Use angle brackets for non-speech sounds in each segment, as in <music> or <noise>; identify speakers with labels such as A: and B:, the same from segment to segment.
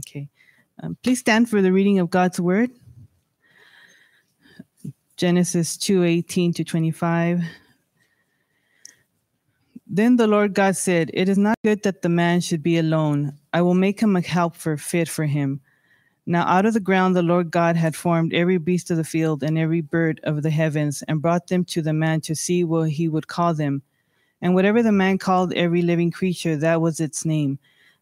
A: Okay. Um, please stand for the reading of God's word. Genesis 2:18 to 25. Then the Lord God said, It is not good that the man should be alone. I will make him a helper fit for him. Now out of the ground the Lord God had formed every beast of the field and every bird of the heavens, and brought them to the man to see what he would call them. And whatever the man called every living creature, that was its name.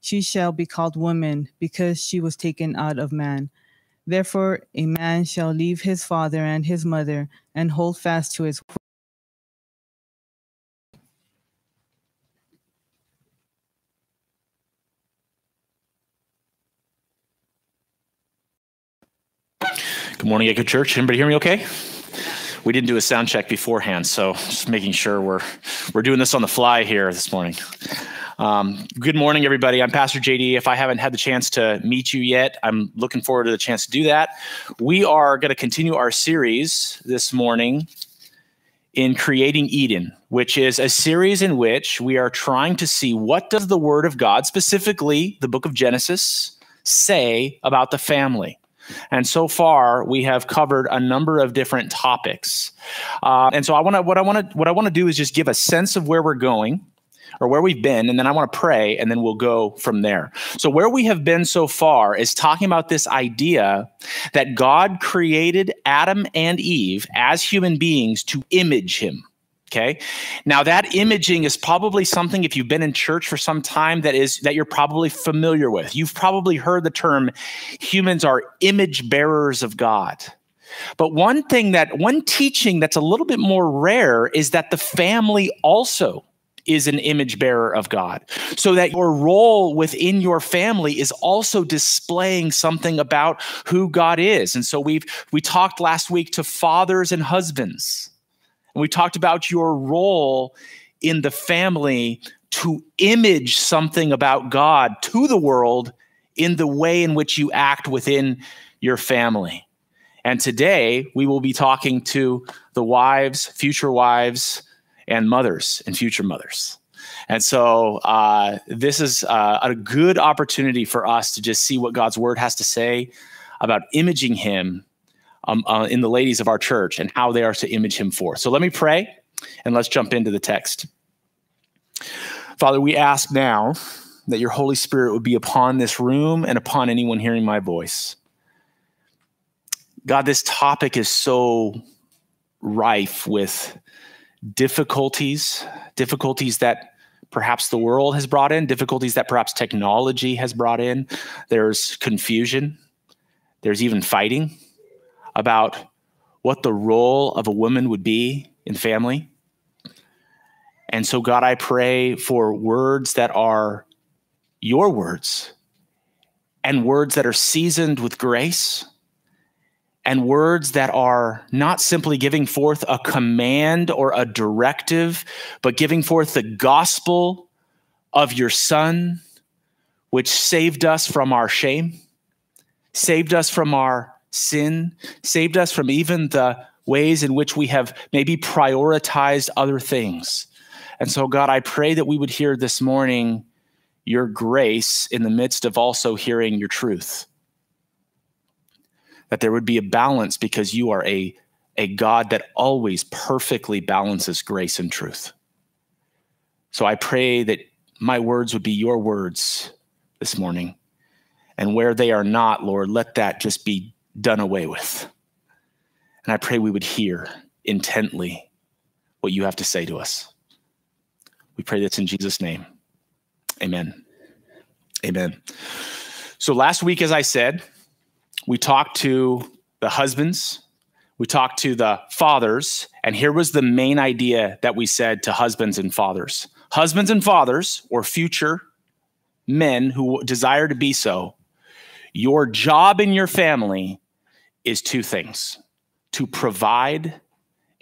A: She shall be called woman, because she was taken out of man. Therefore, a man shall leave his father and his mother and hold fast to his
B: Good morning, Echo Church. Anybody hear me okay? We didn't do a sound check beforehand, so just making sure we're we're doing this on the fly here this morning. Um, good morning, everybody. I'm Pastor JD. If I haven't had the chance to meet you yet, I'm looking forward to the chance to do that. We are going to continue our series this morning in creating eden which is a series in which we are trying to see what does the word of god specifically the book of genesis say about the family and so far, we have covered a number of different topics. Uh, and so, I want to what I want to what I want to do is just give a sense of where we're going or where we've been, and then I want to pray, and then we'll go from there. So, where we have been so far is talking about this idea that God created Adam and Eve as human beings to image Him. Okay. Now that imaging is probably something if you've been in church for some time that is that you're probably familiar with. You've probably heard the term humans are image bearers of God. But one thing that one teaching that's a little bit more rare is that the family also is an image bearer of God. So that your role within your family is also displaying something about who God is. And so we've we talked last week to fathers and husbands and we talked about your role in the family to image something about God to the world in the way in which you act within your family. And today we will be talking to the wives, future wives, and mothers and future mothers. And so uh, this is uh, a good opportunity for us to just see what God's word has to say about imaging Him um, uh, in the ladies of our church and how they are to image him for. So let me pray and let's jump into the text. Father, we ask now that your Holy Spirit would be upon this room and upon anyone hearing my voice. God, this topic is so rife with difficulties, difficulties that perhaps the world has brought in, difficulties that perhaps technology has brought in. There's confusion, there's even fighting about what the role of a woman would be in family. And so, God, I pray for words that are your words and words that are seasoned with grace and words that are not simply giving forth a command or a directive, but giving forth the gospel of your Son, which saved us from our shame, saved us from our sin, saved us from even the ways in which we have maybe prioritized other things. And so, God, I pray that we would hear this morning your grace in the midst of also hearing your truth. That there would be a balance because you are a, a God that always perfectly balances grace and truth. So I pray that my words would be your words this morning. And where they are not, Lord, let that just be done away with. And I pray we would hear intently what you have to say to us. We pray this in Jesus' name. Amen. Amen. So last week, as I said, we talked to the husbands, we talked to the fathers, and here was the main idea that we said to husbands and fathers. Husbands and fathers, or future men who desire to be so, Your job in your family is two things to provide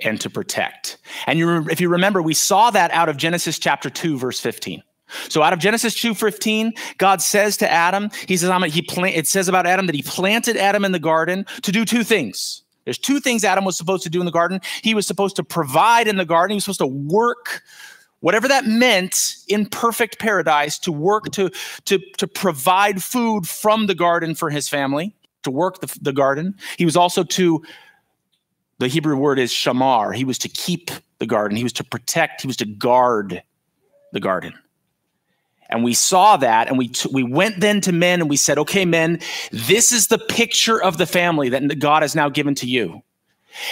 B: and to protect. And you, if you remember, we saw that out of Genesis chapter 2, verse 15. So out of Genesis 2:15, God says to Adam, he says, I'm he plant, it says about Adam that he planted Adam in the garden to do two things. There's two things Adam was supposed to do in the garden. He was supposed to provide in the garden. He was supposed to work, whatever that meant in perfect paradise, to work to, to, to provide food from the garden for his family, to work the, the garden. He was also to, the Hebrew word is shamar. He was to keep the garden. He was to protect. He was to guard the garden. And we saw that, and we t- we went then to men, and we said, "Okay, men, this is the picture of the family that God has now given to you,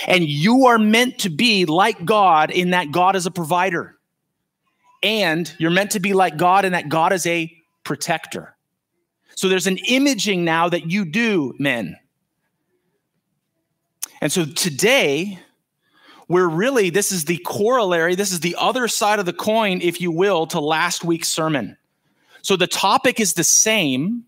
B: and you are meant to be like God in that God is a provider, and you're meant to be like God in that God is a protector." So there's an imaging now that you do, men. And so today, we're really, this is the corollary, this is the other side of the coin, if you will, to last week's sermon. So the topic is the same.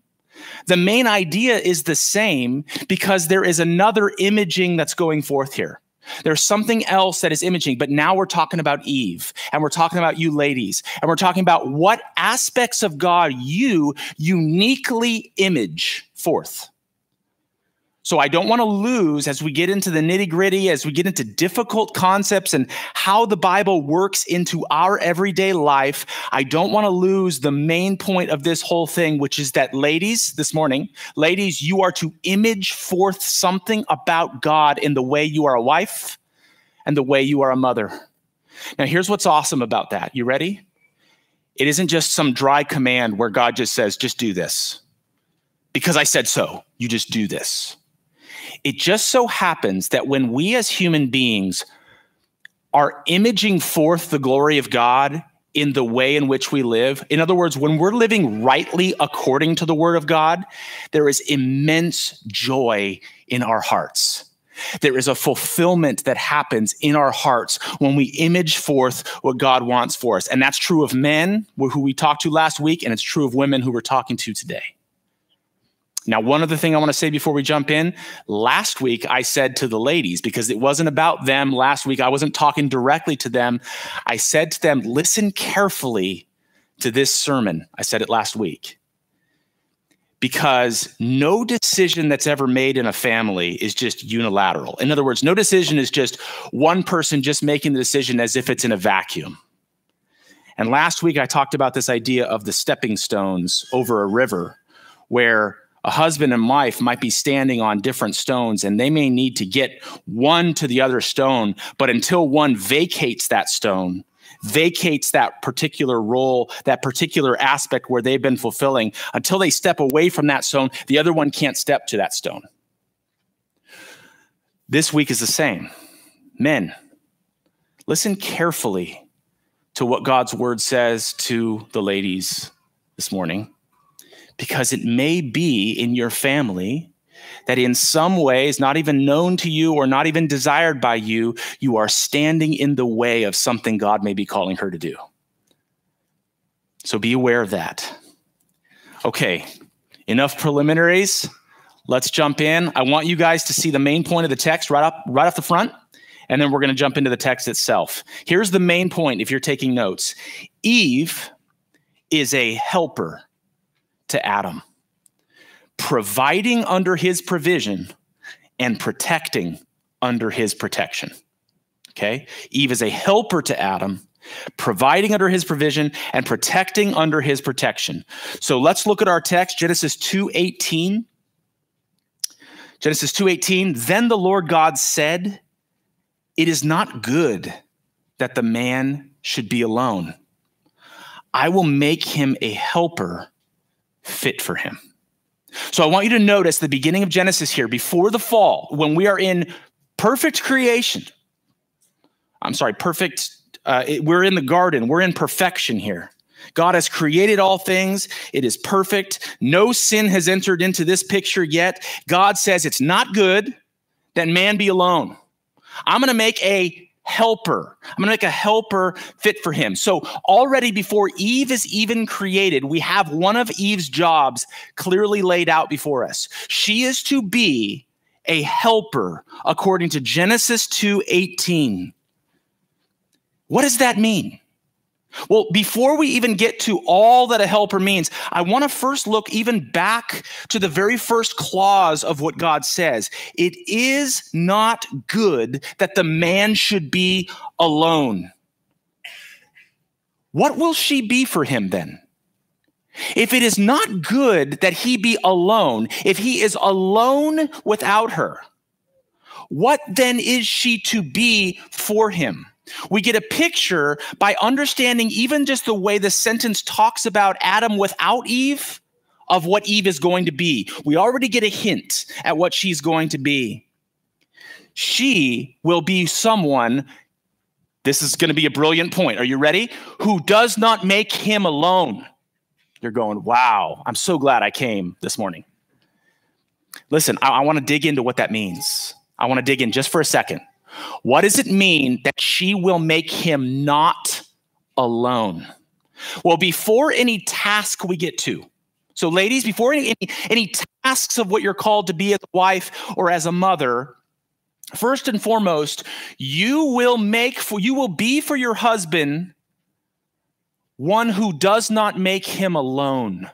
B: The main idea is the same because there is another imaging that's going forth here. There's something else that is imaging, but now we're talking about Eve and we're talking about you ladies and we're talking about what aspects of God you uniquely image forth. So I don't want to lose as we get into the nitty gritty, as we get into difficult concepts and how the Bible works into our everyday life. I don't want to lose the main point of this whole thing, which is that, ladies, this morning, ladies, you are to image forth something about God in the way you are a wife and the way you are a mother. Now, here's what's awesome about that. You ready? It isn't just some dry command where God just says, just do this. Because I said so, you just do this. It just so happens that when we as human beings are imaging forth the glory of God in the way in which we live, in other words, when we're living rightly according to the word of God, there is immense joy in our hearts. There is a fulfillment that happens in our hearts when we image forth what God wants for us. And that's true of men, who we talked to last week, and it's true of women who we're talking to today. Now, one other thing I want to say before we jump in. Last week, I said to the ladies, because it wasn't about them last week, I wasn't talking directly to them. I said to them, listen carefully to this sermon. I said it last week. Because no decision that's ever made in a family is just unilateral. In other words, no decision is just one person just making the decision as if it's in a vacuum. And last week, I talked about this idea of the stepping stones over a river where a husband and wife might be standing on different stones and they may need to get one to the other stone, but until one vacates that stone, vacates that particular role, that particular aspect where they've been fulfilling, until they step away from that stone, the other one can't step to that stone. This week is the same. Men, listen carefully to what God's word says to the ladies this morning because it may be in your family that in some ways, not even known to you or not even desired by you, you are standing in the way of something God may be calling her to do. So be aware of that. Okay, enough preliminaries. Let's jump in. I want you guys to see the main point of the text right up right off the front, and then we're going to jump into the text itself. Here's the main point if you're taking notes. Eve is a helper to Adam, providing under his provision and protecting under his protection. Okay? Eve is a helper to Adam, providing under his provision and protecting under his protection. So let's look at our text, Genesis 2:18. Genesis 2:18, then the Lord God said, "It is not good that the man should be alone. I will make him a helper fit for him. So I want you to notice the beginning of Genesis here, before the fall, when we are in perfect creation. I'm sorry, perfect. Uh, it, we're in the garden, we're in perfection here. God has created all things. It is perfect. No sin has entered into this picture yet. God says it's not good that man be alone. I'm going to make a helper. I'm going to make a helper fit for him. So, already before Eve is even created, we have one of Eve's jobs clearly laid out before us. She is to be a helper according to Genesis 2:18. What does that mean? Well, before we even get to all that a helper means, I want to first look even back to the very first clause of what God says. It is not good that the man should be alone. What will she be for him then? If it is not good that he be alone, if he is alone without her, what then is she to be for him? We get a picture by understanding even just the way the sentence talks about Adam without Eve of what Eve is going to be. We already get a hint at what she's going to be. She will be someone, this is going to be a brilliant point. Are you ready? Who does not make him alone. You're going, wow, I'm so glad I came this morning. Listen, I, I want to dig into what that means. I want to dig in just for a second. What does it mean that she will make him not alone? Well, before any task we get to, so ladies, before any, any, any tasks of what you're called to be as a wife or as a mother, first and foremost, you will make for you will be for your husband one who does not make him alone.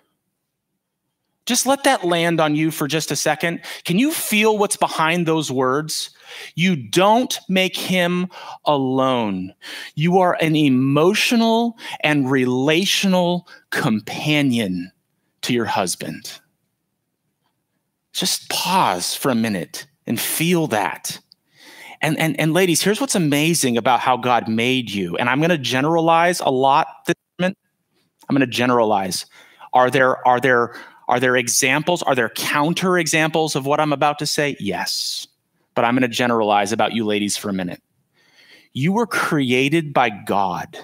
B: Just let that land on you for just a second. Can you feel what's behind those words? You don't make him alone. You are an emotional and relational companion to your husband. Just pause for a minute and feel that. And, and, and ladies, here's what's amazing about how God made you. And I'm going to generalize a lot. I'm going to generalize. Are there, are there, are there examples? Are there counter examples of what I'm about to say? Yes but I'm going to generalize about you ladies for a minute. You were created by God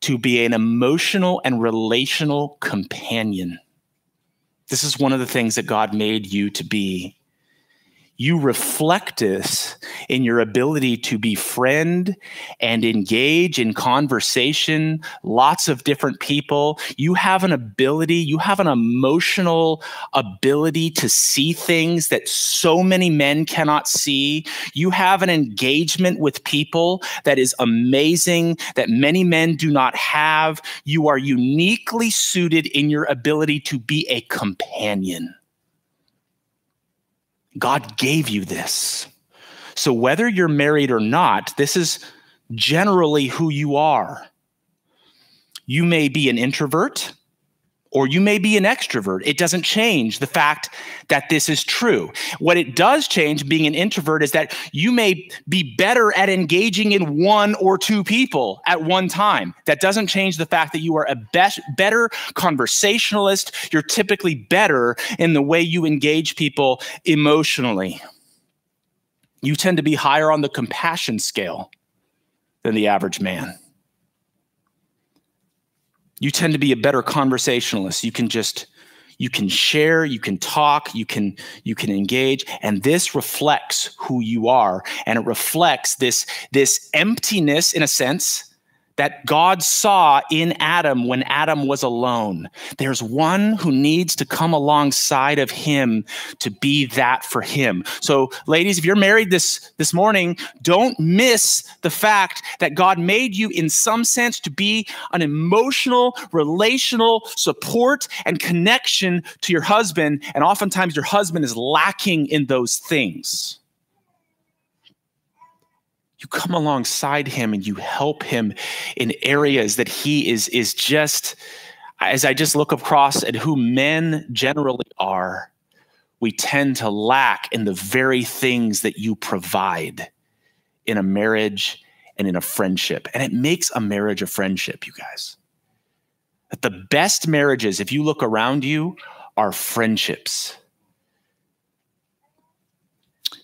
B: to be an emotional and relational companion. This is one of the things that God made you to be you reflect this in your ability to befriend and engage in conversation, lots of different people. You have an ability, you have an emotional ability to see things that so many men cannot see. You have an engagement with people that is amazing, that many men do not have. You are uniquely suited in your ability to be a companion. God gave you this. So whether you're married or not, this is generally who you are. You may be an introvert or you may be an extrovert. It doesn't change the fact that this is true. What it does change being an introvert is that you may be better at engaging in one or two people at one time. That doesn't change the fact that you are a be- better conversationalist. You're typically better in the way you engage people emotionally. You tend to be higher on the compassion scale than the average man you tend to be a better conversationalist. You can just you can share you can talk you can you can engage and this reflects who you are and it reflects this this emptiness in a sense that God saw in Adam when Adam was alone. There's one who needs to come alongside of him to be that for him. So ladies, if you're married this this morning, don't miss the fact that God made you in some sense to be an emotional, relational support and connection to your husband, and oftentimes your husband is lacking in those things you come alongside him and you help him in areas that he is is just as i just look across at who men generally are we tend to lack in the very things that you provide in a marriage and in a friendship. And it makes a marriage a friendship you guys. That the best marriages if you look around you are friendships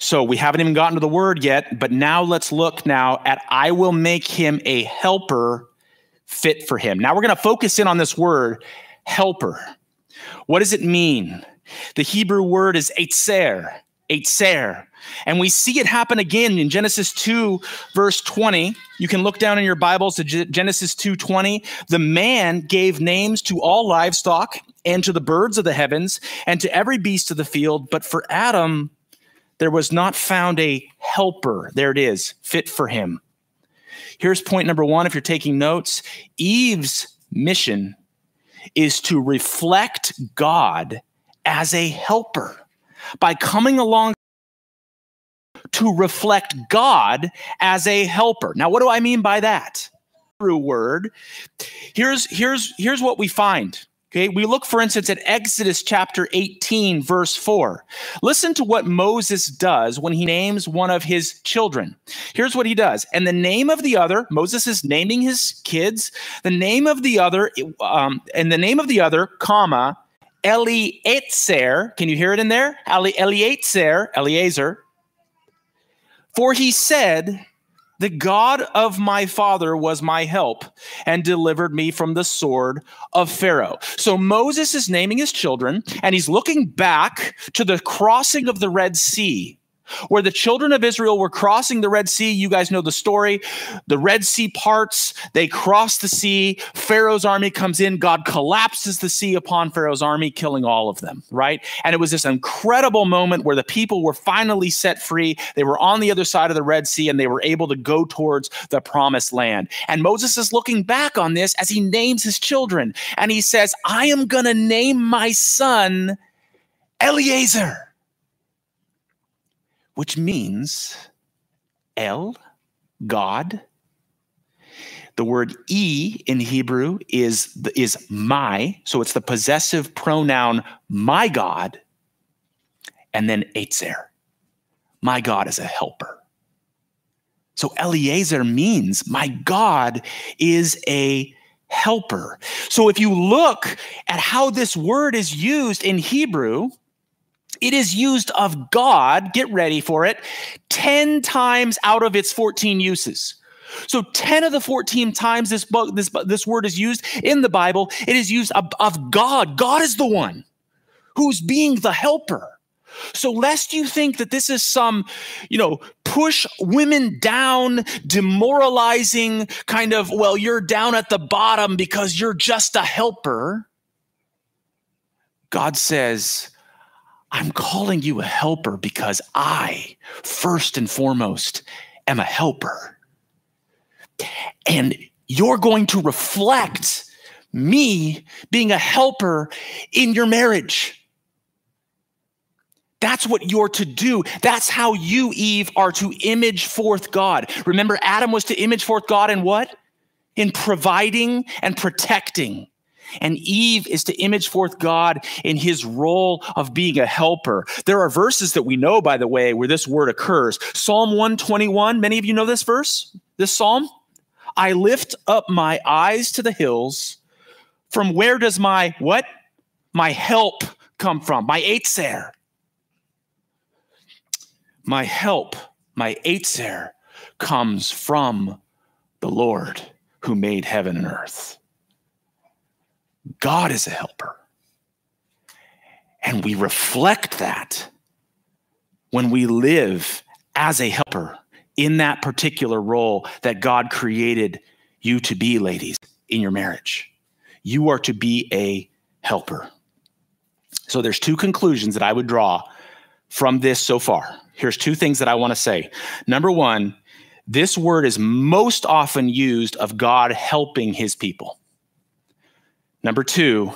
B: so we haven't even gotten to the word yet, but now let's look now at I will make him a helper fit for him. Now we're going to focus in on this word helper. What does it mean? The Hebrew word is etzer. Eitzer. And we see it happen again in Genesis 2, verse 20. You can look down in your Bibles to Genesis 2 20. The man gave names to all livestock and to the birds of the heavens and to every beast of the field. But for Adam, there was not found a helper. There it is, fit for him. Here's point number one if you're taking notes Eve's mission is to reflect God as a helper by coming along to reflect God as a helper. Now, what do I mean by that? Through word. Here's here's here's what we find. Okay, we look, for instance, at Exodus chapter 18, verse 4. Listen to what Moses does when he names one of his children. Here's what he does. And the name of the other, Moses is naming his kids, the name of the other, um, and the name of the other, comma, Eliezer. Can you hear it in there? Eliezer, Eliezer. For he said, The God of my father was my help and delivered me from the sword of Pharaoh. So Moses is naming his children and he's looking back to the crossing of the Red Sea where the children of Israel were crossing the Red Sea. You guys know the story. The Red Sea parts, they cross the sea. Pharaoh's army comes in. God collapses the sea upon Pharaoh's army, killing all of them, right? And it was this incredible moment where the people were finally set free. They were on the other side of the Red Sea and they were able to go towards the promised land. And Moses is looking back on this as he names his children. And he says, I am going to name my son Eliezer which means El, God. The word e in Hebrew is, is my, so it's the possessive pronoun my God, and then Eitzer. My God is a helper. So Eliezer means my God is a helper. So if you look at how this word is used in Hebrew, it is used of God, get ready for it, 10 times out of its 14 uses. So 10 of the 14 times this book, this, this word is used in the Bible, it is used of, of God. God is the one who's being the helper. So lest you think that this is some, you know, push women down, demoralizing kind of, well, you're down at the bottom because you're just a helper. God says, I'm calling you a helper because I, first and foremost, am a helper. And you're going to reflect me being a helper in your marriage. That's what you're to do. That's how you, Eve, are to image forth God. Remember, Adam was to image forth God in what? In providing and protecting. And Eve is to image forth God in his role of being a helper. There are verses that we know, by the way, where this word occurs. Psalm 121, many of you know this verse, this psalm. I lift up my eyes to the hills. From where does my what? My help come from? My Eitzer. My help, my Eitzer, comes from the Lord who made heaven and earth. God is a helper. And we reflect that when we live as a helper in that particular role that God created you to be, ladies, in your marriage. You are to be a helper. So there's two conclusions that I would draw from this so far. Here's two things that I want to say. Number one, this word is most often used of God helping his people. Number two,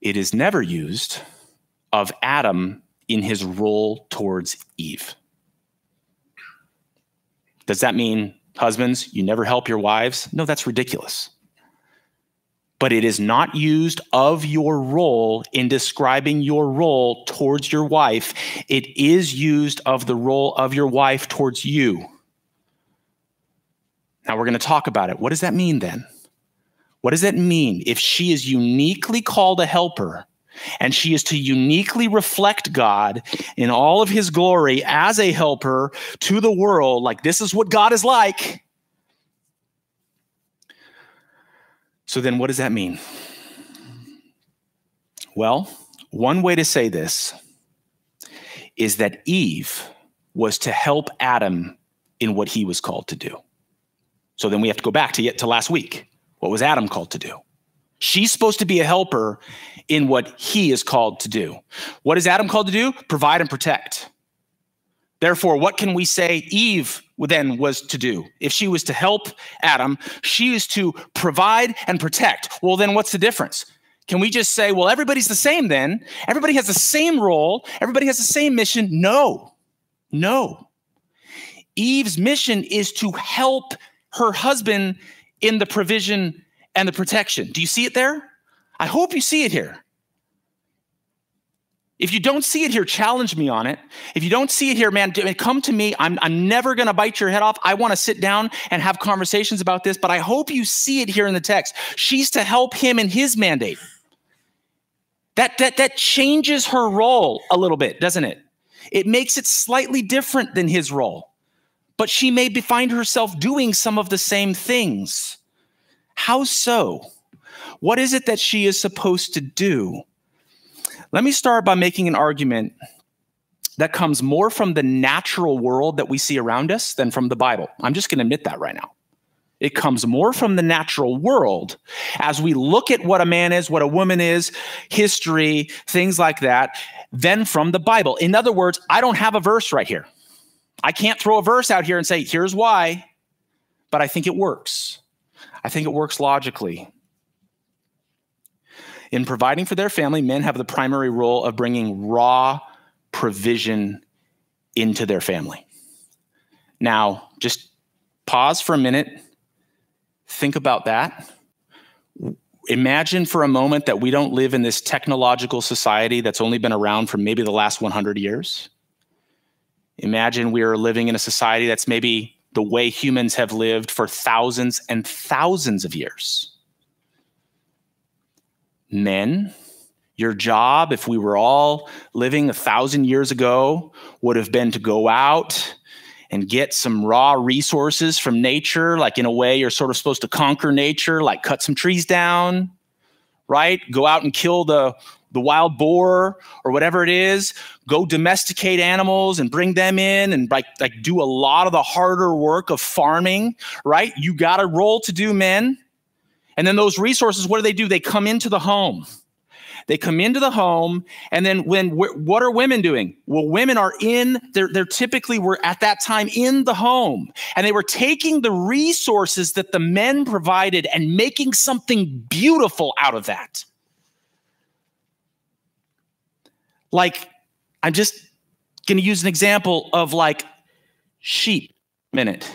B: it is never used of Adam in his role towards Eve. Does that mean, husbands, you never help your wives? No, that's ridiculous. But it is not used of your role in describing your role towards your wife. It is used of the role of your wife towards you. Now we're going to talk about it. What does that mean then? What does that mean? If she is uniquely called a helper and she is to uniquely reflect God in all of his glory as a helper to the world, like this is what God is like. So then what does that mean? Well, one way to say this is that Eve was to help Adam in what he was called to do. So then we have to go back to yet to last week. What was Adam called to do? She's supposed to be a helper in what he is called to do. What is Adam called to do? Provide and protect. Therefore, what can we say Eve then was to do? If she was to help Adam, she is to provide and protect. Well, then what's the difference? Can we just say, well, everybody's the same then? Everybody has the same role, everybody has the same mission? No, no. Eve's mission is to help her husband in the provision and the protection. Do you see it there? I hope you see it here. If you don't see it here, challenge me on it. If you don't see it here, man, come to me. I'm, I'm never going to bite your head off. I want to sit down and have conversations about this, but I hope you see it here in the text. She's to help him in his mandate. That, that, that changes her role a little bit, doesn't it? It makes it slightly different than his role, but she may be, find herself doing some of the same things. How so? What is it that she is supposed to do? Let me start by making an argument that comes more from the natural world that we see around us than from the Bible. I'm just going to admit that right now. It comes more from the natural world as we look at what a man is, what a woman is, history, things like that, than from the Bible. In other words, I don't have a verse right here. I can't throw a verse out here and say, here's why, but I think it works. I think it works logically. In providing for their family, men have the primary role of bringing raw provision into their family. Now, just pause for a minute, think about that. Imagine for a moment that we don't live in this technological society that's only been around for maybe the last 100 years. Imagine we are living in a society that's maybe the way humans have lived for thousands and thousands of years. Men, your job, if we were all living a thousand years ago, would have been to go out and get some raw resources from nature, like in a way you're sort of supposed to conquer nature, like cut some trees down, right? Go out and kill the the wild boar or whatever it is go domesticate animals and bring them in and like like do a lot of the harder work of farming right? You got a role to do men. And then those resources what do they do? They come into the home. They come into the home and then when what are women doing? Well women are in they're, they're typically were at that time in the home and they were taking the resources that the men provided and making something beautiful out of that Like, I'm just going to use an example of like sheep minute.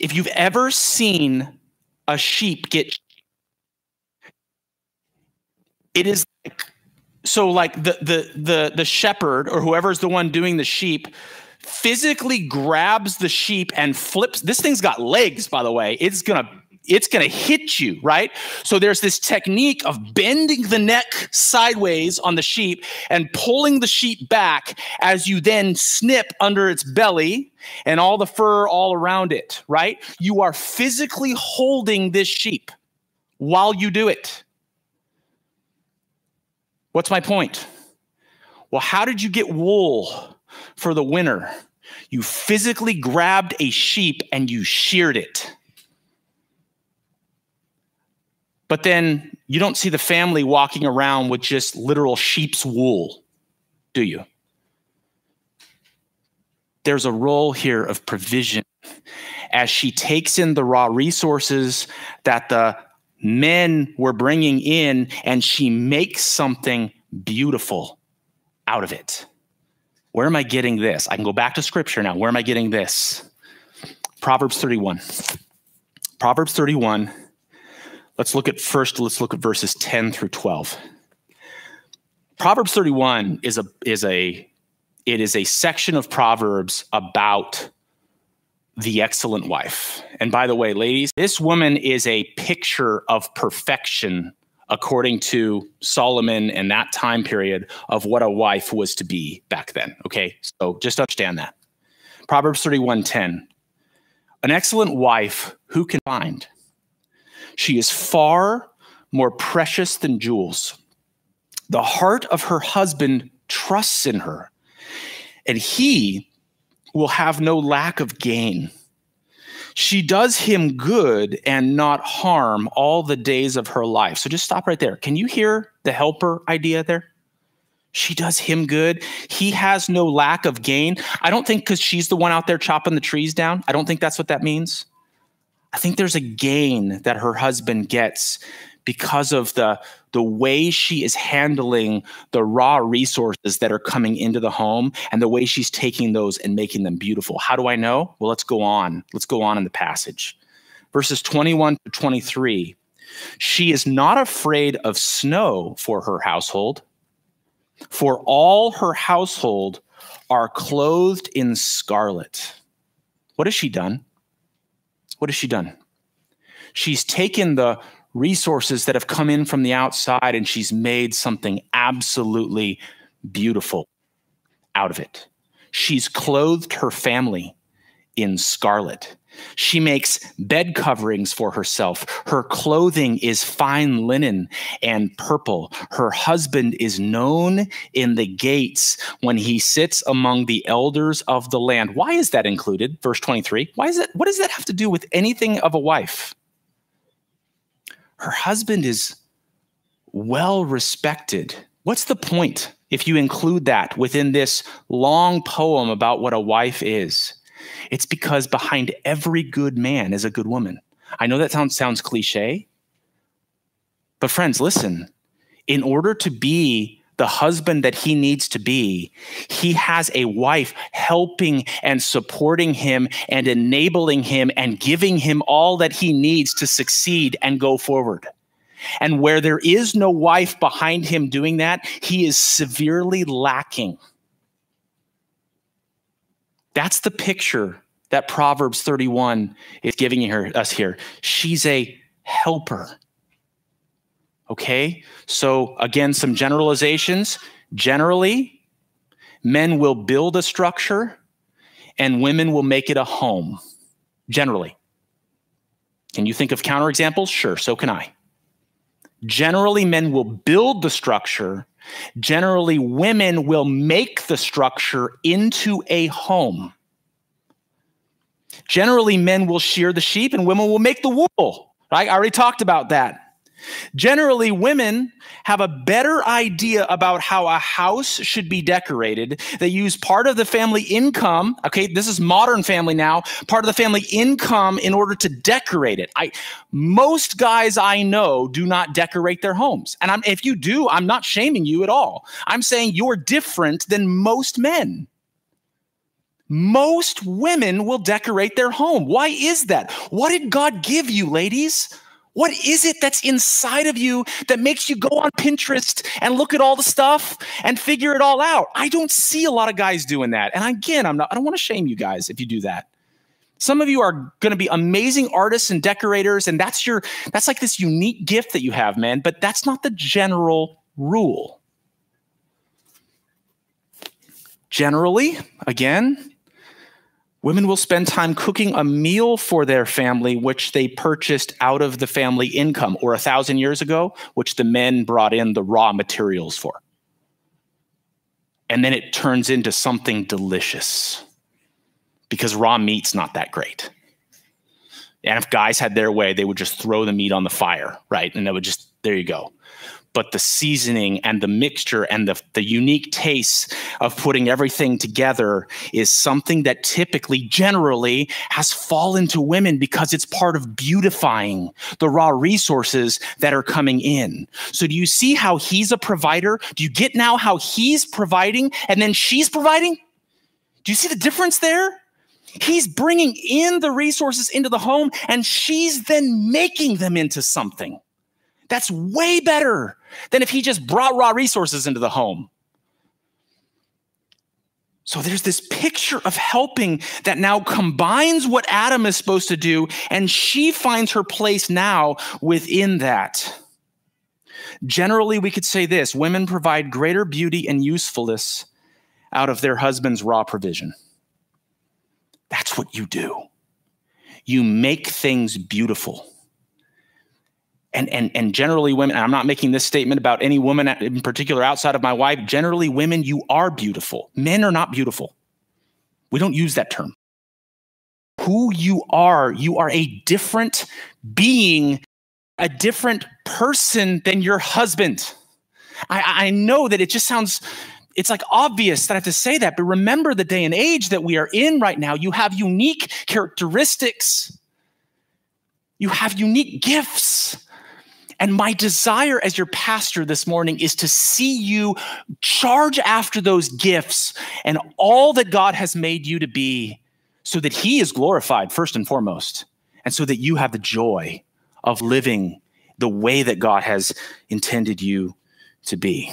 B: If you've ever seen a sheep get it is like, so like the the the the shepherd or whoever's the one doing the sheep physically grabs the sheep and flips this thing's got legs by the way it's to it's going to hit you, right? So there's this technique of bending the neck sideways on the sheep and pulling the sheep back as you then snip under its belly and all the fur all around it, right? You are physically holding this sheep while you do it. What's my point? Well, how did you get wool for the winter? You physically grabbed a sheep and you sheared it. But then you don't see the family walking around with just literal sheep's wool, do you? There's a role here of provision as she takes in the raw resources that the men were bringing in and she makes something beautiful out of it. Where am I getting this? I can go back to scripture now. Where am I getting this? Proverbs 31. Proverbs 31 Let's look at first, let's look at verses 10 through 12. Proverbs 31 is a is a it is a section of Proverbs about the excellent wife. And by the way, ladies, this woman is a picture of perfection according to Solomon and that time period of what a wife was to be back then. Okay? So just understand that. Proverbs 31:10. An excellent wife who can find? She is far more precious than jewels. The heart of her husband trusts in her. and he will have no lack of gain. She does him good and not harm all the days of her life. So just stop right there. Can you hear the helper idea there? She does him good. He has no lack of gain. I don't think because she's the one out there chopping the trees down. I don't think that's what that means. I think there's a gain that her husband gets because of the the way she is handling the raw resources that are coming into the home and the way she's taking those and making them beautiful. How do I know? Well, let's go on. Let's go on in the passage. Verses 21 to 23. She is not afraid of snow for her household, for all her household are clothed in scarlet. What has she done? What has she done? She's taken the resources that have come in from the outside and she's made something absolutely beautiful out of it. She's clothed her family in scarlet. She makes bed coverings for herself. Her clothing is fine linen and purple. Her husband is known in the gates when he sits among the elders of the land. Why is that included? Verse 23. Why is that? What does that have to do with anything of a wife? her husband is well respected. What's the point if you include that within this long poem about what a wife is? It's because behind every good man is a good woman. I know that sounds sounds cliche, but friends, listen. In order to be the husband that he needs to be, he has a wife helping and supporting him and enabling him and giving him all that he needs to succeed and go forward. And where there is no wife behind him doing that, he is severely lacking. That's the picture that Proverbs 31 is giving her, us here. She's a helper. Okay, so again, some generalizations. Generally, men will build a structure and women will make it a home. Generally. Can you think of counterexamples? Sure, so can I. Generally, men will build the structure. Generally, women will make the structure into a home. Generally, men will shear the sheep and women will make the wool. Right? I already talked about that. Generally, women have a better idea about how a house should be decorated. They use part of the family income. Okay, this is modern family now. Part of the family income in order to decorate it. I most guys I know do not decorate their homes, and I'm, if you do, I'm not shaming you at all. I'm saying you're different than most men. Most women will decorate their home. Why is that? What did God give you, ladies? What is it that's inside of you that makes you go on Pinterest and look at all the stuff and figure it all out? I don't see a lot of guys doing that. And again, I'm not I don't want to shame you guys if you do that. Some of you are going to be amazing artists and decorators and that's your that's like this unique gift that you have, man, but that's not the general rule. Generally, again, Women will spend time cooking a meal for their family, which they purchased out of the family income, or a thousand years ago, which the men brought in the raw materials for. And then it turns into something delicious because raw meat's not that great. And if guys had their way, they would just throw the meat on the fire, right? And it would just, there you go but the seasoning and the mixture and the, the unique taste of putting everything together is something that typically, generally, has fallen to women because it's part of beautifying the raw resources that are coming in. So, do you see how he's a provider? Do you get now how he's providing and then she's providing? Do you see the difference there? He's bringing in the resources into the home and she's then making them into something. That's way better than if he just brought raw resources into the home. So there's this picture of helping that now combines what Adam is supposed to do, and she finds her place now within that. Generally, we could say this women provide greater beauty and usefulness out of their husband's raw provision. That's what you do. You make things beautiful. And and and generally women i'm not making this statement about any woman in particular outside of my wife generally women you are beautiful. Men are not beautiful. We don't use that term. Who you are you are a different being a different person than your husband. I i know that it just sounds it's like obvious that I have to say that, but remember the day and age that we are in right now. You have unique characteristics, you have unique gifts. And my desire as your pastor this morning is to see you charge after those gifts and all that God has made you to be so that He is glorified first and foremost, and so that you have the joy of living the way that God has intended you to be.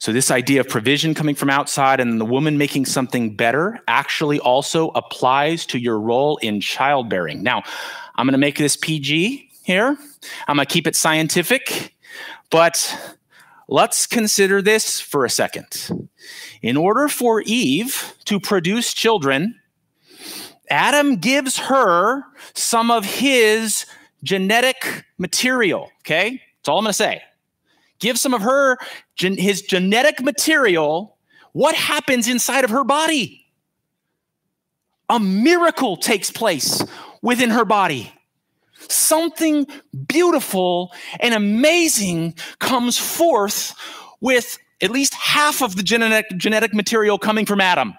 B: So, this idea of provision coming from outside and the woman making something better actually also applies to your role in childbearing. Now, I'm going to make this PG here, I'm going to keep it scientific, but let's consider this for a second. In order for Eve to produce children, Adam gives her some of his genetic material. Okay, that's all I'm going to say give some of her his genetic material what happens inside of her body a miracle takes place within her body something beautiful and amazing comes forth with at least half of the genetic, genetic material coming from Adam.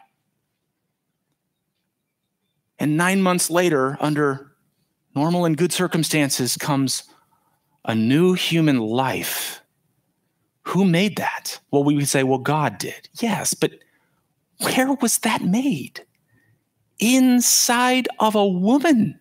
B: And nine months later, under normal and good circumstances, comes a new human life who made that? Well, we would say, well, God did. Yes, but where was that made? Inside of a woman.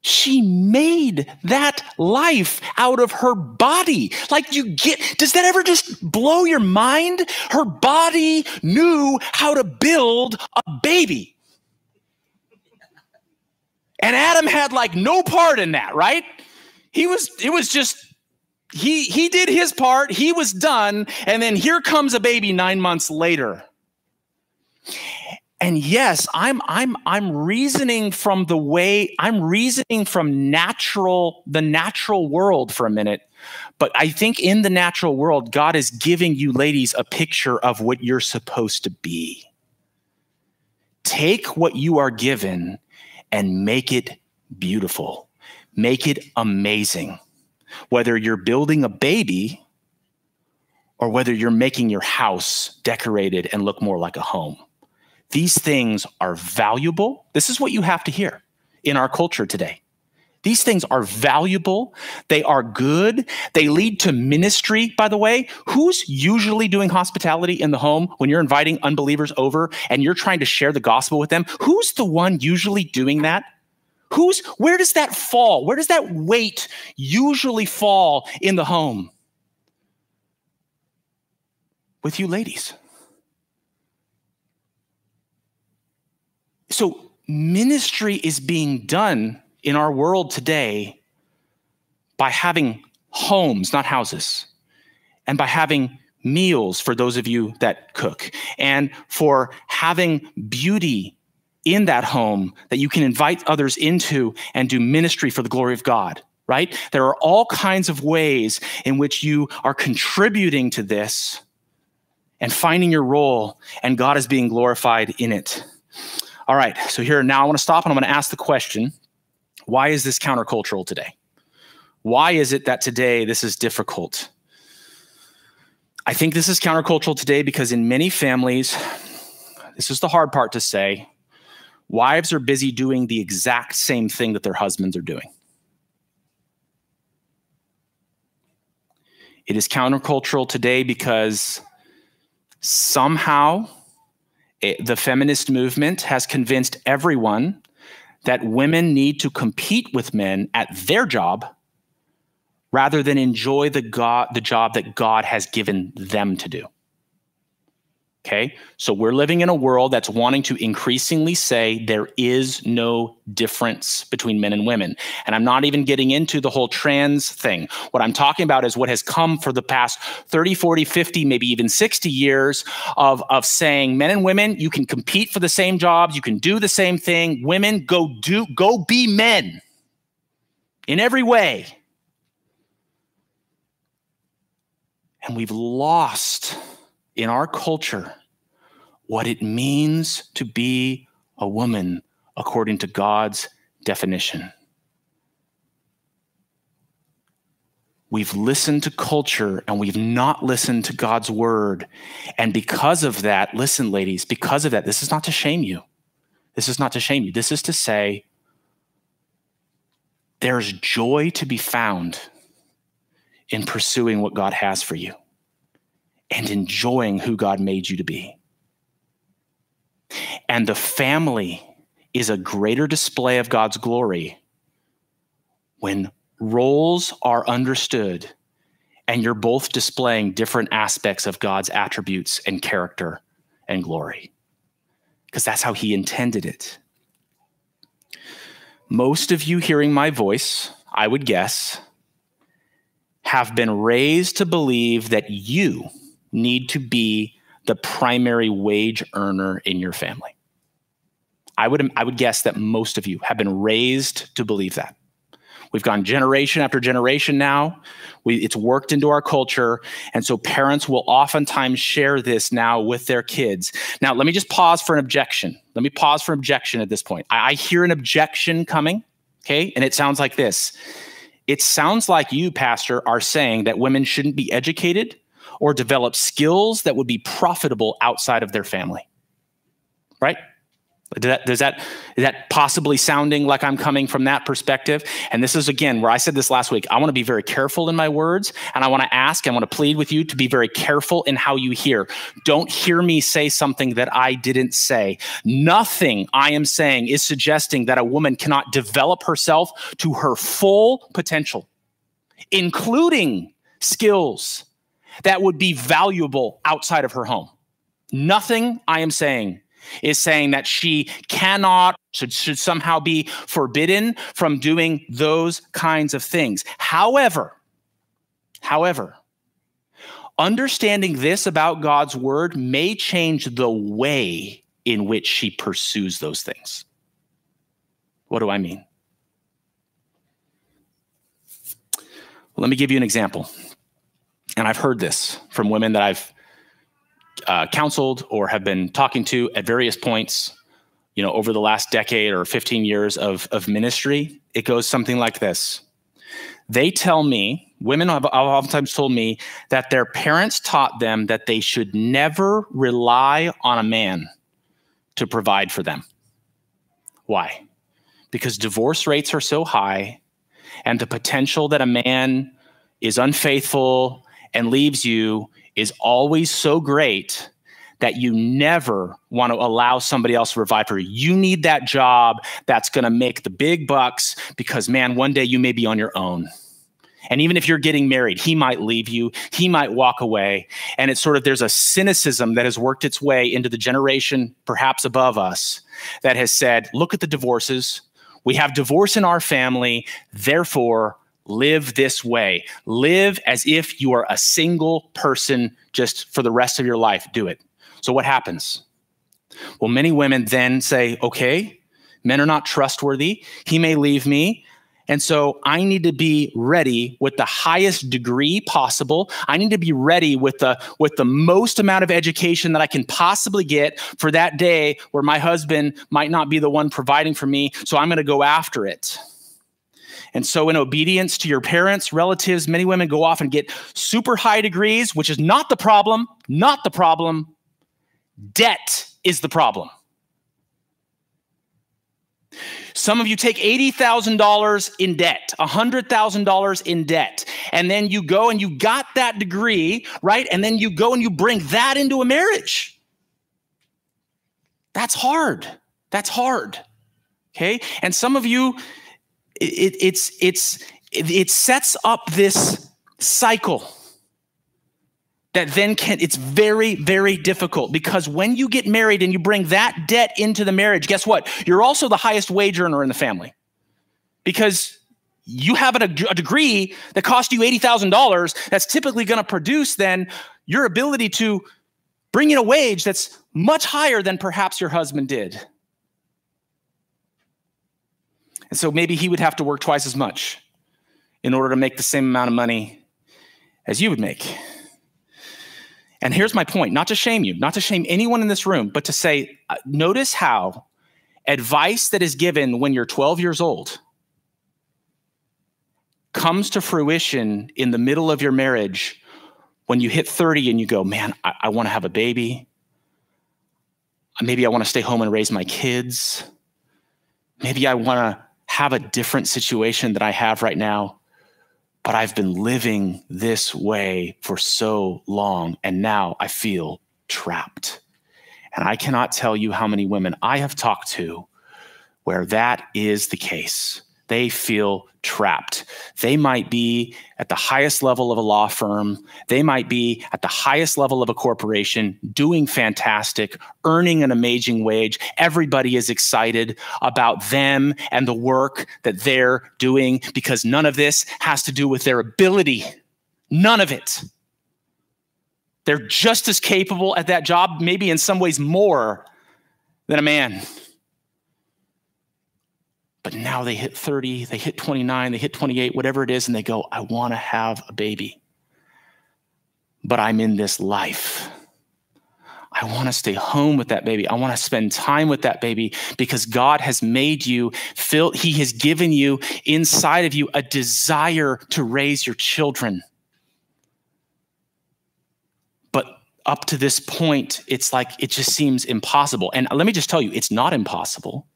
B: She made that life out of her body. Like you get, does that ever just blow your mind? Her body knew how to build a baby. And Adam had like no part in that, right? He was, it was just he he did his part he was done and then here comes a baby 9 months later and yes i'm i'm i'm reasoning from the way i'm reasoning from natural the natural world for a minute. But i think in the natural world god is giving you ladies a picture of what you're supposed to be. Take what you are given and make it beautiful. Make it amazing. Whether you're building a baby or whether you're making your house decorated and look more like a home. These things are valuable. This is what you have to hear in our culture today. These things are valuable. They are good. They lead to ministry, by the way. Who's usually doing hospitality in the home when you're inviting unbelievers over and you're trying to share the gospel with them? Who's the one usually doing that? Who's where does that fall? Where does that weight usually fall in the home? With you ladies. So ministry is being done in our world today by having homes, not houses, and by having meals for those of you that cook, and for having beauty in that home that you can invite others into and do ministry for the glory of God, right? There are all kinds of ways in which you are contributing to this and finding your role, and God is being glorified in it. All right, so here now I want to stop and I'm going to ask the question why is this countercultural today? Why is it that today this is difficult? I think this is countercultural today because in many families, this is the hard part to say, Wives are busy doing the exact same thing that their husbands are doing. It is countercultural today because somehow it, the feminist movement has convinced everyone that women need to compete with men at their job rather than enjoy the god the job that God has given them to do. Okay. So we're living in a world that's wanting to increasingly say there is no difference between men and women. And I'm not even getting into the whole trans thing. What I'm talking about is what has come for the past 30, 40, 50, maybe even 60 years of, of saying men and women, you can compete for the same jobs, you can do the same thing. Women, go do, go be men. in every way. And we've lost in our culture what it means to be a woman according to God's definition. We've listened to culture and we've not listened to God's word. And because of that, listen, ladies, because of that, this is not to shame you. This is not to shame you. This is to say, there's joy to be found in pursuing what God has for you and enjoying who God made you to be. And the family is a greater display of God's glory when roles are understood and you're both displaying different aspects of God's attributes and character and glory. Because that's how He intended it. Most of you hearing my voice, I would guess, have been raised to believe that you need to be the primary wage earner in your family. I would, I would guess that most of you have been raised to believe that. We've gone generation after generation now. We, it's worked into our culture. And so parents will oftentimes share this now with their kids. Now, let me just pause for an objection. Let me pause for objection at this point. I, I hear an objection coming, okay? And it sounds like this It sounds like you, Pastor, are saying that women shouldn't be educated or develop skills that would be profitable outside of their family, right? Does that, does that is that possibly sounding like I'm coming from that perspective? And this is again where I said this last week. I want to be very careful in my words, and I want to ask, I want to plead with you to be very careful in how you hear. Don't hear me say something that I didn't say. Nothing I am saying is suggesting that a woman cannot develop herself to her full potential, including skills that would be valuable outside of her home. Nothing I am saying is saying that she cannot, should, should somehow be forbidden from doing those kinds of things. However, however, understanding this about God's word may change the way in which she pursues those things. What do I mean? Let me give you an example. And I've heard this from women that I've uh, counseled or have been talking to at various points, you know, over the last decade or 15 years of, of ministry, it goes something like this. They tell me, women have, have oftentimes told me that their parents taught them that they should never rely on a man to provide for them. Why? Because divorce rates are so high, and the potential that a man is unfaithful and leaves you is always so great that you never want to allow somebody else to revive you. You need that job that's going to make the big bucks because, man, one day you may be on your own. And even if you're getting married, he might leave you, he might walk away. And it's sort of there's a cynicism that has worked its way into the generation perhaps above us that has said, look at the divorces. We have divorce in our family. Therefore, live this way. Live as if you are a single person just for the rest of your life. Do it. So, what happens? Well, many women then say, okay, men are not trustworthy. He may leave me. And so I need to be ready with the highest degree possible. I need to be ready with the with the most amount of education that I can possibly get for that day where my husband might not be the one providing for me. So I'm going to go after it. And so, in obedience to your parents, relatives, many women go off and get super high degrees, which is not the problem, not the problem. Debt is the problem. Some of you take $80,000 in debt, $100,000 in debt, and then you go and you got that degree, right? And then you go and you bring that into a marriage. That's hard. That's hard. Okay. And some of you, it, it's it's it sets up this cycle that then can it's very very difficult because when you get married and you bring that debt into the marriage guess what? You're also the highest wage earner in the family because you have a, a degree that cost you $80000 that's typically going to produce then your ability to bring in a wage that's much higher than perhaps your husband did and so maybe he would have to work twice as much in order to make the same amount of money as you would make. And here's my point not to shame you, not to shame anyone in this room, but to say, uh, notice how advice that is given when you're 12 years old comes to fruition in the middle of your marriage when you hit 30 and you go, man, I, I want to have a baby. Maybe I want to stay home and raise my kids. Maybe I want to have a different situation that I have right now but I've been living this way for so long, and now I feel trapped. And I cannot tell you how many women I have talked to where that is the case they feel trapped. They might be at the highest level of a law firm. They might be at the highest level of a corporation, doing fantastic, earning an amazing wage. Everybody is excited about them and the work that they're doing because none of this has to do with their ability. None of it. They're just as capable at that job, maybe in some ways more than a man. But now they hit 30, they hit 29, they hit 28, whatever it is, and they go, I want to have a baby. But I'm in this life. I want to stay home with that baby. I want to spend time with that baby because God has made you feel, He has given you inside of you a desire to raise your children. But up to this point, it's like it just seems impossible. And let me just tell you, it's not impossible.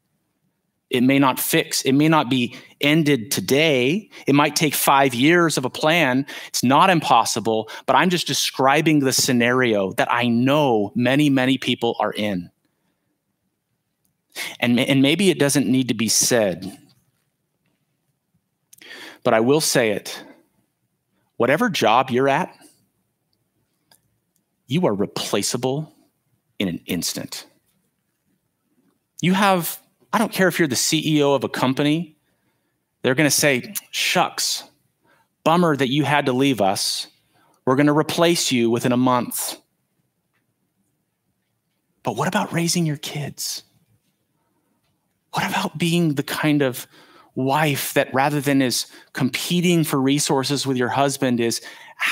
B: It may not fix, it may not be ended today. It might take five years of a plan. It's not impossible, but I'm just describing the scenario that I know many, many people are in. And, and maybe it doesn't need to be said, but I will say it. Whatever job you're at, you are replaceable in an instant. You have I don't care if you're the CEO of a company, they're going to say, shucks, bummer that you had to leave us. We're going to replace you within a month. But what about raising your kids? What about being the kind of wife that rather than is competing for resources with your husband is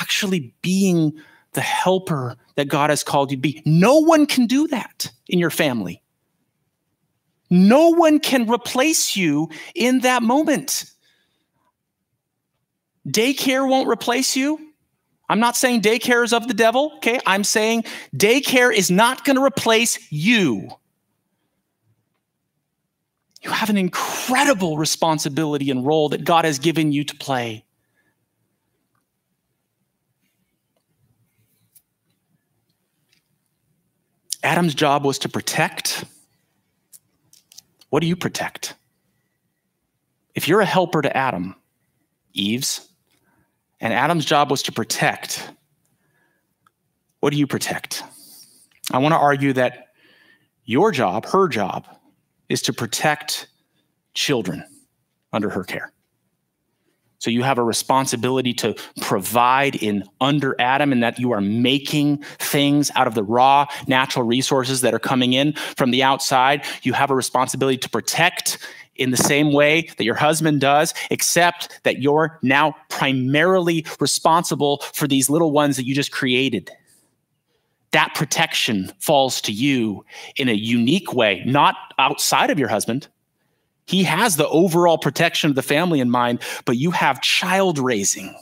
B: actually being the helper that God has called you to be? No one can do that in your family. No one can replace you in that moment. Daycare won't replace you. I'm not saying daycare is of the devil, okay? I'm saying daycare is not going to replace you. You have an incredible responsibility and role that God has given you to play. Adam's job was to protect what do you protect? If you're a helper to Adam, Eve's, and Adam's job was to protect, what do you protect? I want to argue that your job, her job, is to protect children under her care. So you have a responsibility to provide in under Adam and that you are making things out of the raw natural resources that are coming in from the outside. You have a responsibility to protect in the same way that your husband does, except that you're now primarily responsible for these little ones that you just created. That protection falls to you in a unique way, not outside of your husband he has the overall protection of the family in mind, but you have child raising.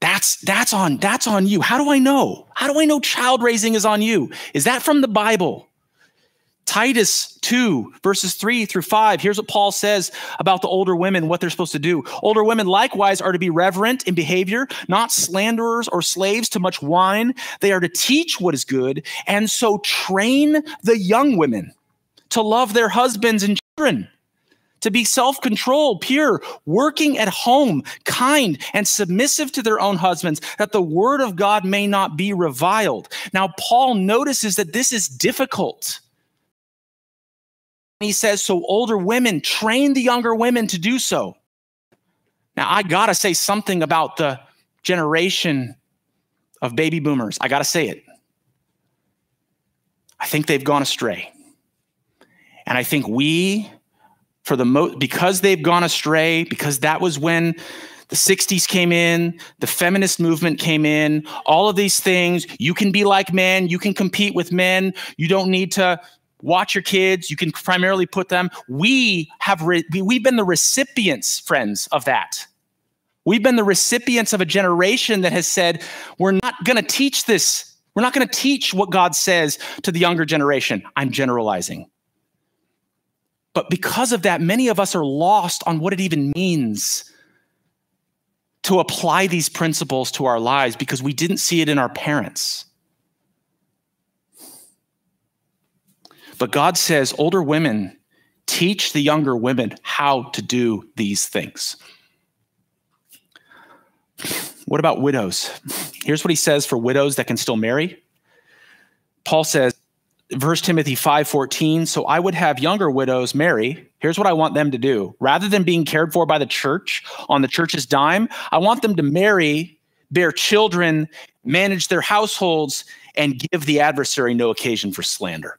B: That's that's on that's on you. How do I know? How do I know child raising is on you? Is that from the Bible? Titus 2, verses 3 through 5. Here's what Paul says about the older women, what they're supposed to do. Older women likewise are to be reverent in behavior, not slanderers or slaves to much wine. They are to teach what is good, and so train the young women to love their husbands and children, to be self controlled, pure, working at home, kind, and submissive to their own husbands, that the word of God may not be reviled. Now, Paul notices that this is difficult. He says, So older women train the younger women to do so. Now, I got to say something about the generation of baby boomers. I got to say it. I think they've gone astray. And I think we for the mo- because they've gone astray, because that was when the 60s came in, the feminist movement came in, all of these things. You can be like men, you can compete with men, you don't need to watch your kids, you can primarily put them. We have re- we've been the recipients, friends, of that. We've been the recipients of a generation that has said, we're not going to teach this. We're not going to teach what God says to the younger generation. I'm generalizing. But because of that, many of us are lost on what it even means to apply these principles to our lives because we didn't see it in our parents. But God says, older women, teach the younger women how to do these things. What about widows? Here's what he says for widows that can still marry. Paul says, First Timothy 5:14, so I would have younger widows marry. Here's what I want them to do. Rather than being cared for by the church on the church's dime, I want them to marry, bear children, manage their households and give the adversary no occasion for slander.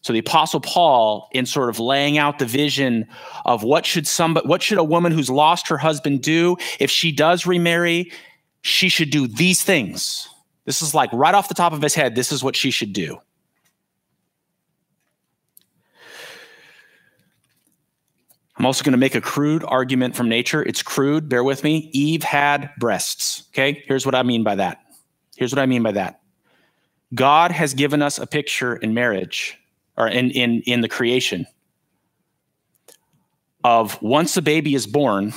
B: So the apostle Paul in sort of laying out the vision of what should somebody what should a woman who's lost her husband do if she does remarry, she should do these things. This is like right off the top of his head, this is what she should do. I'm also going to make a crude argument from nature. It's crude, bear with me. Eve had breasts. Okay, here's what I mean by that. Here's what I mean by that. God has given us a picture in marriage or in, in, in the creation of once a baby is born,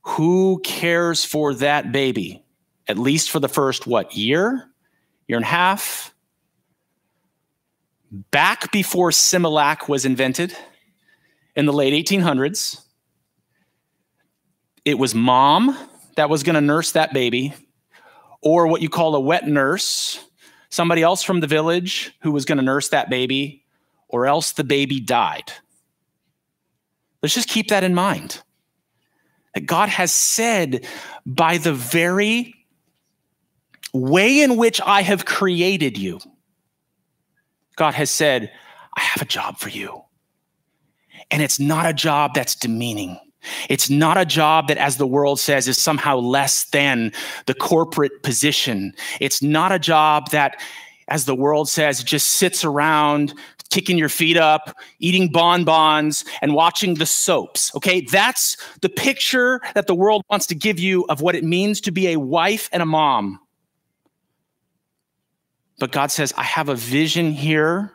B: who cares for that baby? At least for the first, what, year, year and a half? Back before Similac was invented, in the late 1800s. It was mom that was going to nurse that baby, or what you call a wet nurse, somebody else from the village who was going to nurse that baby, or else the baby died. Let's just keep that in mind. That God has said, by the very way in which I have created you, God has said, I have a job for you. And it's not a job that's demeaning. It's not a job that, as the world says, is somehow less than the corporate position. It's not a job that, as the world says, just sits around kicking your feet up, eating bonbons, and watching the soaps. Okay, that's the picture that the world wants to give you of what it means to be a wife and a mom. But God says, I have a vision here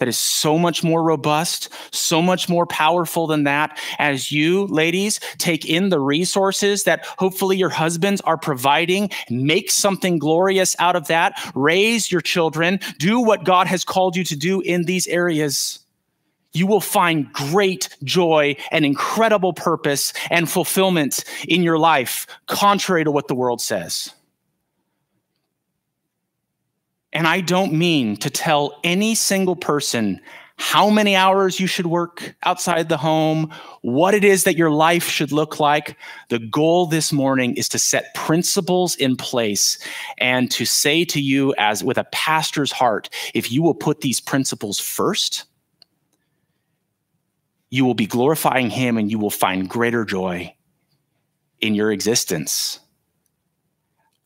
B: that is so much more robust, so much more powerful than that. As you, ladies, take in the resources that hopefully your husbands are providing, make something glorious out of that, raise your children, do what God has called you to do in these areas. You will find great joy and incredible purpose and fulfillment in your life, contrary to what the world says. And I don't mean to tell any single person how many hours you should work outside the home, what it is that your life should look like. The goal this morning is to set principles in place and to say to you, as with a pastor's heart, if you will put these principles first, you will be glorifying Him and you will find greater joy in your existence.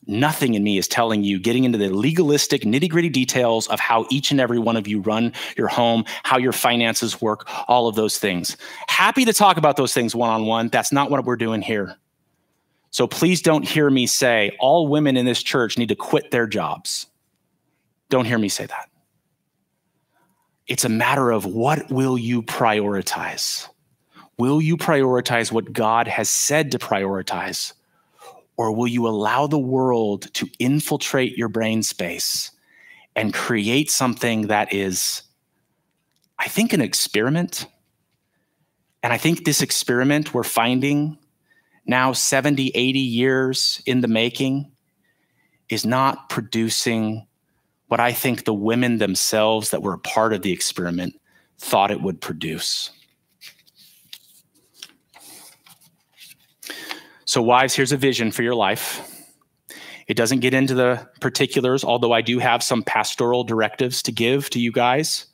B: Nothing in me is telling you, getting into the legalistic, nitty gritty details of how each and every one of you run your home, how your finances work, all of those things. Happy to talk about those things one on one. That's not what we're doing here. So please don't hear me say all women in this church need to quit their jobs. Don't hear me say that. It's a matter of what will you prioritize? Will you prioritize what God has said to prioritize? Or will you allow the world to infiltrate your brain space and create something that is, I think, an experiment? And I think this experiment we're finding now 70, 80 years in the making is not producing what I think the women themselves that were a part of the experiment thought it would produce. So, wives, here's a vision for your life. It doesn't get into the particulars, although I do have some pastoral directives to give to you guys.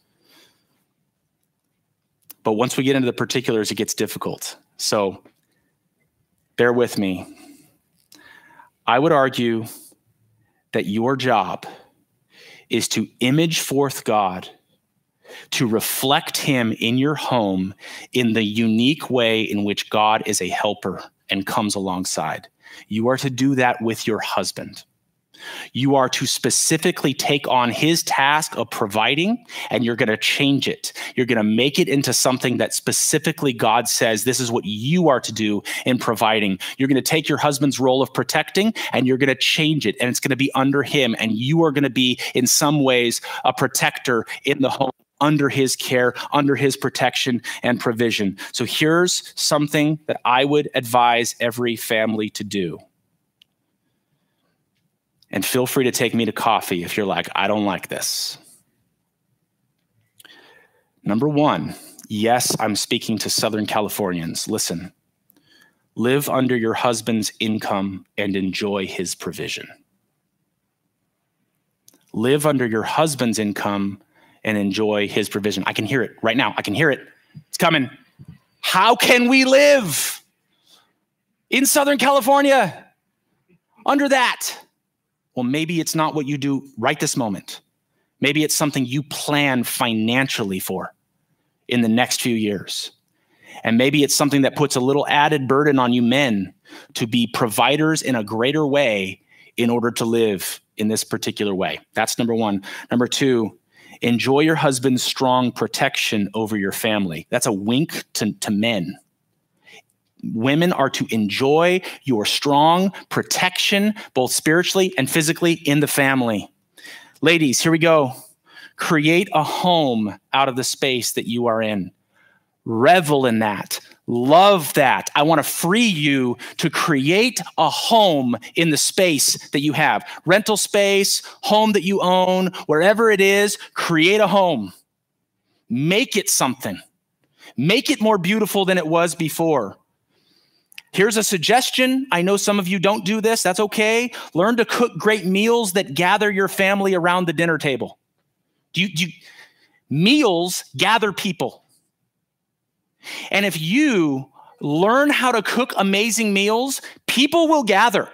B: But once we get into the particulars, it gets difficult. So bear with me. I would argue that your job is to image forth God, to reflect Him in your home in the unique way in which God is a helper and comes alongside. You are to do that with your husband. You are to specifically take on his task of providing and you're going to change it. You're going to make it into something that specifically God says this is what you are to do in providing. You're going to take your husband's role of protecting and you're going to change it and it's going to be under him and you are going to be in some ways a protector in the home under his care, under his protection and provision. So here's something that I would advise every family to do. And feel free to take me to coffee if you're like, I don't like this. Number one, yes, I'm speaking to Southern Californians. Listen, live under your husband's income and enjoy his provision. Live under your husband's income and enjoy his provision. I can hear it right now. I can hear it. It's coming. How can we live in Southern California under that? Well, maybe it's not what you do right this moment. Maybe it's something you plan financially for in the next few years. And maybe it's something that puts a little added burden on you men to be providers in a greater way in order to live in this particular way. That's number one. Number two, enjoy your husband's strong protection over your family. That's a wink to, to men women are to enjoy your strong protection, both spiritually and physically, in the family. Ladies, here we go. Create a home out of the space that you are in. Revel in that. Love that. I want to free you to create a home in the space that you have. Rental space, home that you own, wherever it is, create a home. Make it something. Make it more beautiful than it was before. Here's a suggestion. I know some of you don't do this. That's okay. Learn to cook great meals that gather your family around the dinner table. Do you, do you, meals gather people. And if you learn how to cook amazing meals, people will gather.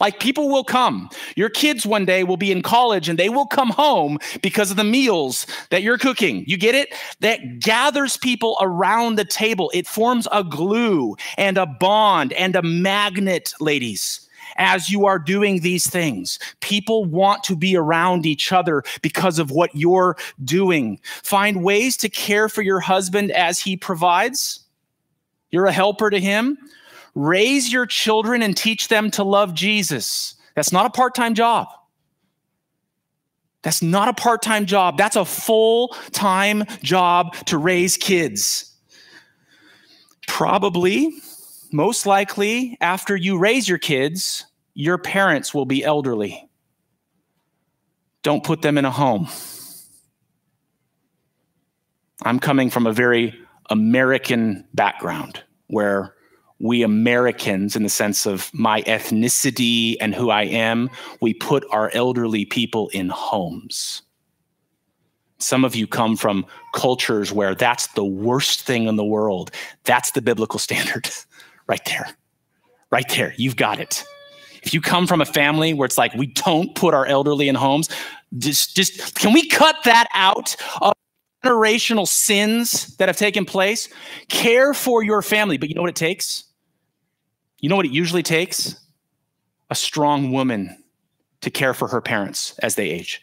B: Like people will come. Your kids one day will be in college and they will come home because of the meals that you're cooking. You get it? That gathers people around the table. It forms a glue and a bond and a magnet, ladies. As you are doing these things, people want to be around each other because of what you're doing. Find ways to care for your husband as he provides. You're a helper to him raise your children and teach them to love Jesus. That's not a part time job. That's not a part time job. That's a full time job to raise kids. Probably, most likely, after you raise your kids, your parents will be elderly. Don't put them in a home. I'm coming from a very American background where we Americans, in the sense of my ethnicity and who I am, we put our elderly people in homes. Some of you come from cultures where that's the worst thing in the world. That's the biblical <laughs> standard right there. Right there. You've got it. If you come from a family where it's like we don't put our elderly in homes, just just can we cut that out of generational sins that have taken place. Care for your family. But you know what it takes? You know what it usually takes? A strong woman to care for her parents as they age.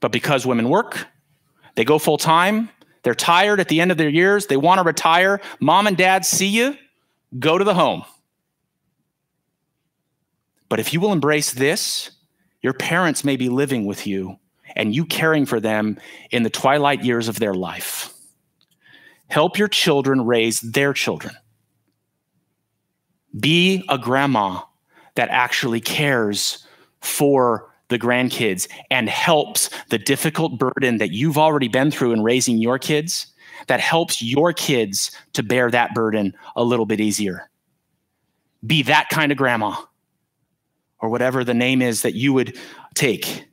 B: But because women work, they go full time, they're tired at the end of their years, they want to retire. Mom and dad see you, go to the home. But if you will embrace this, your parents may be living with you and you caring for them in the twilight years of their life. Help your children raise their children. Be a grandma that actually cares for the grandkids and helps the difficult burden that you've already been through in raising your kids, that helps your kids to bear that burden a little bit easier. Be that kind of grandma or whatever the name is that you would take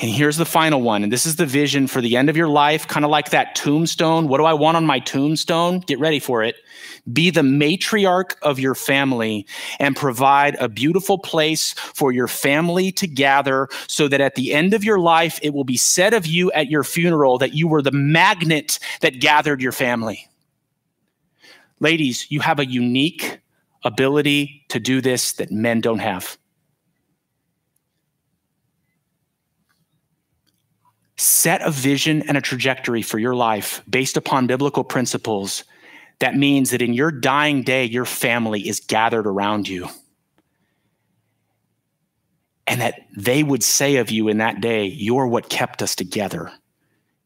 B: And here's the final one. And this is the vision for the end of your life, kind of like that tombstone. What do I want on my tombstone? Get ready for it. Be the matriarch of your family and provide a beautiful place for your family to gather so that at the end of your life, it will be said of you at your funeral that you were the magnet that gathered your family. Ladies, you have a unique ability to do this that men don't have. Set a vision and a trajectory for your life based upon biblical principles, that means that in your dying day, your family is gathered around you. And that they would say of you in that day, You're what kept us together.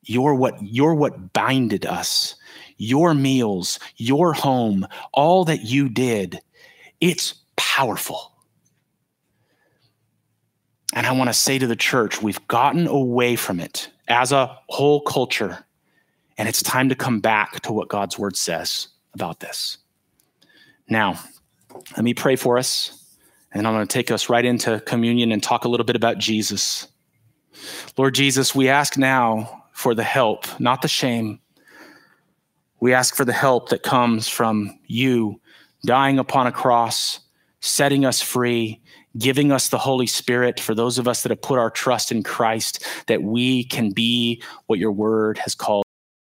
B: You're what, you're what binded us. Your meals, your home, all that you did, it's powerful. And I want to say to the church, we've gotten away from it as a whole culture. And it's time to come back to what God's word says about this. Now, let me pray for us. And I'm going to take us right into communion and talk a little bit about Jesus. Lord Jesus, we ask now for the help, not the shame. We ask for the help that comes from you dying upon a cross, setting us free, giving us the Holy Spirit for those of us that have put our trust in Christ, that we can be what your word has called.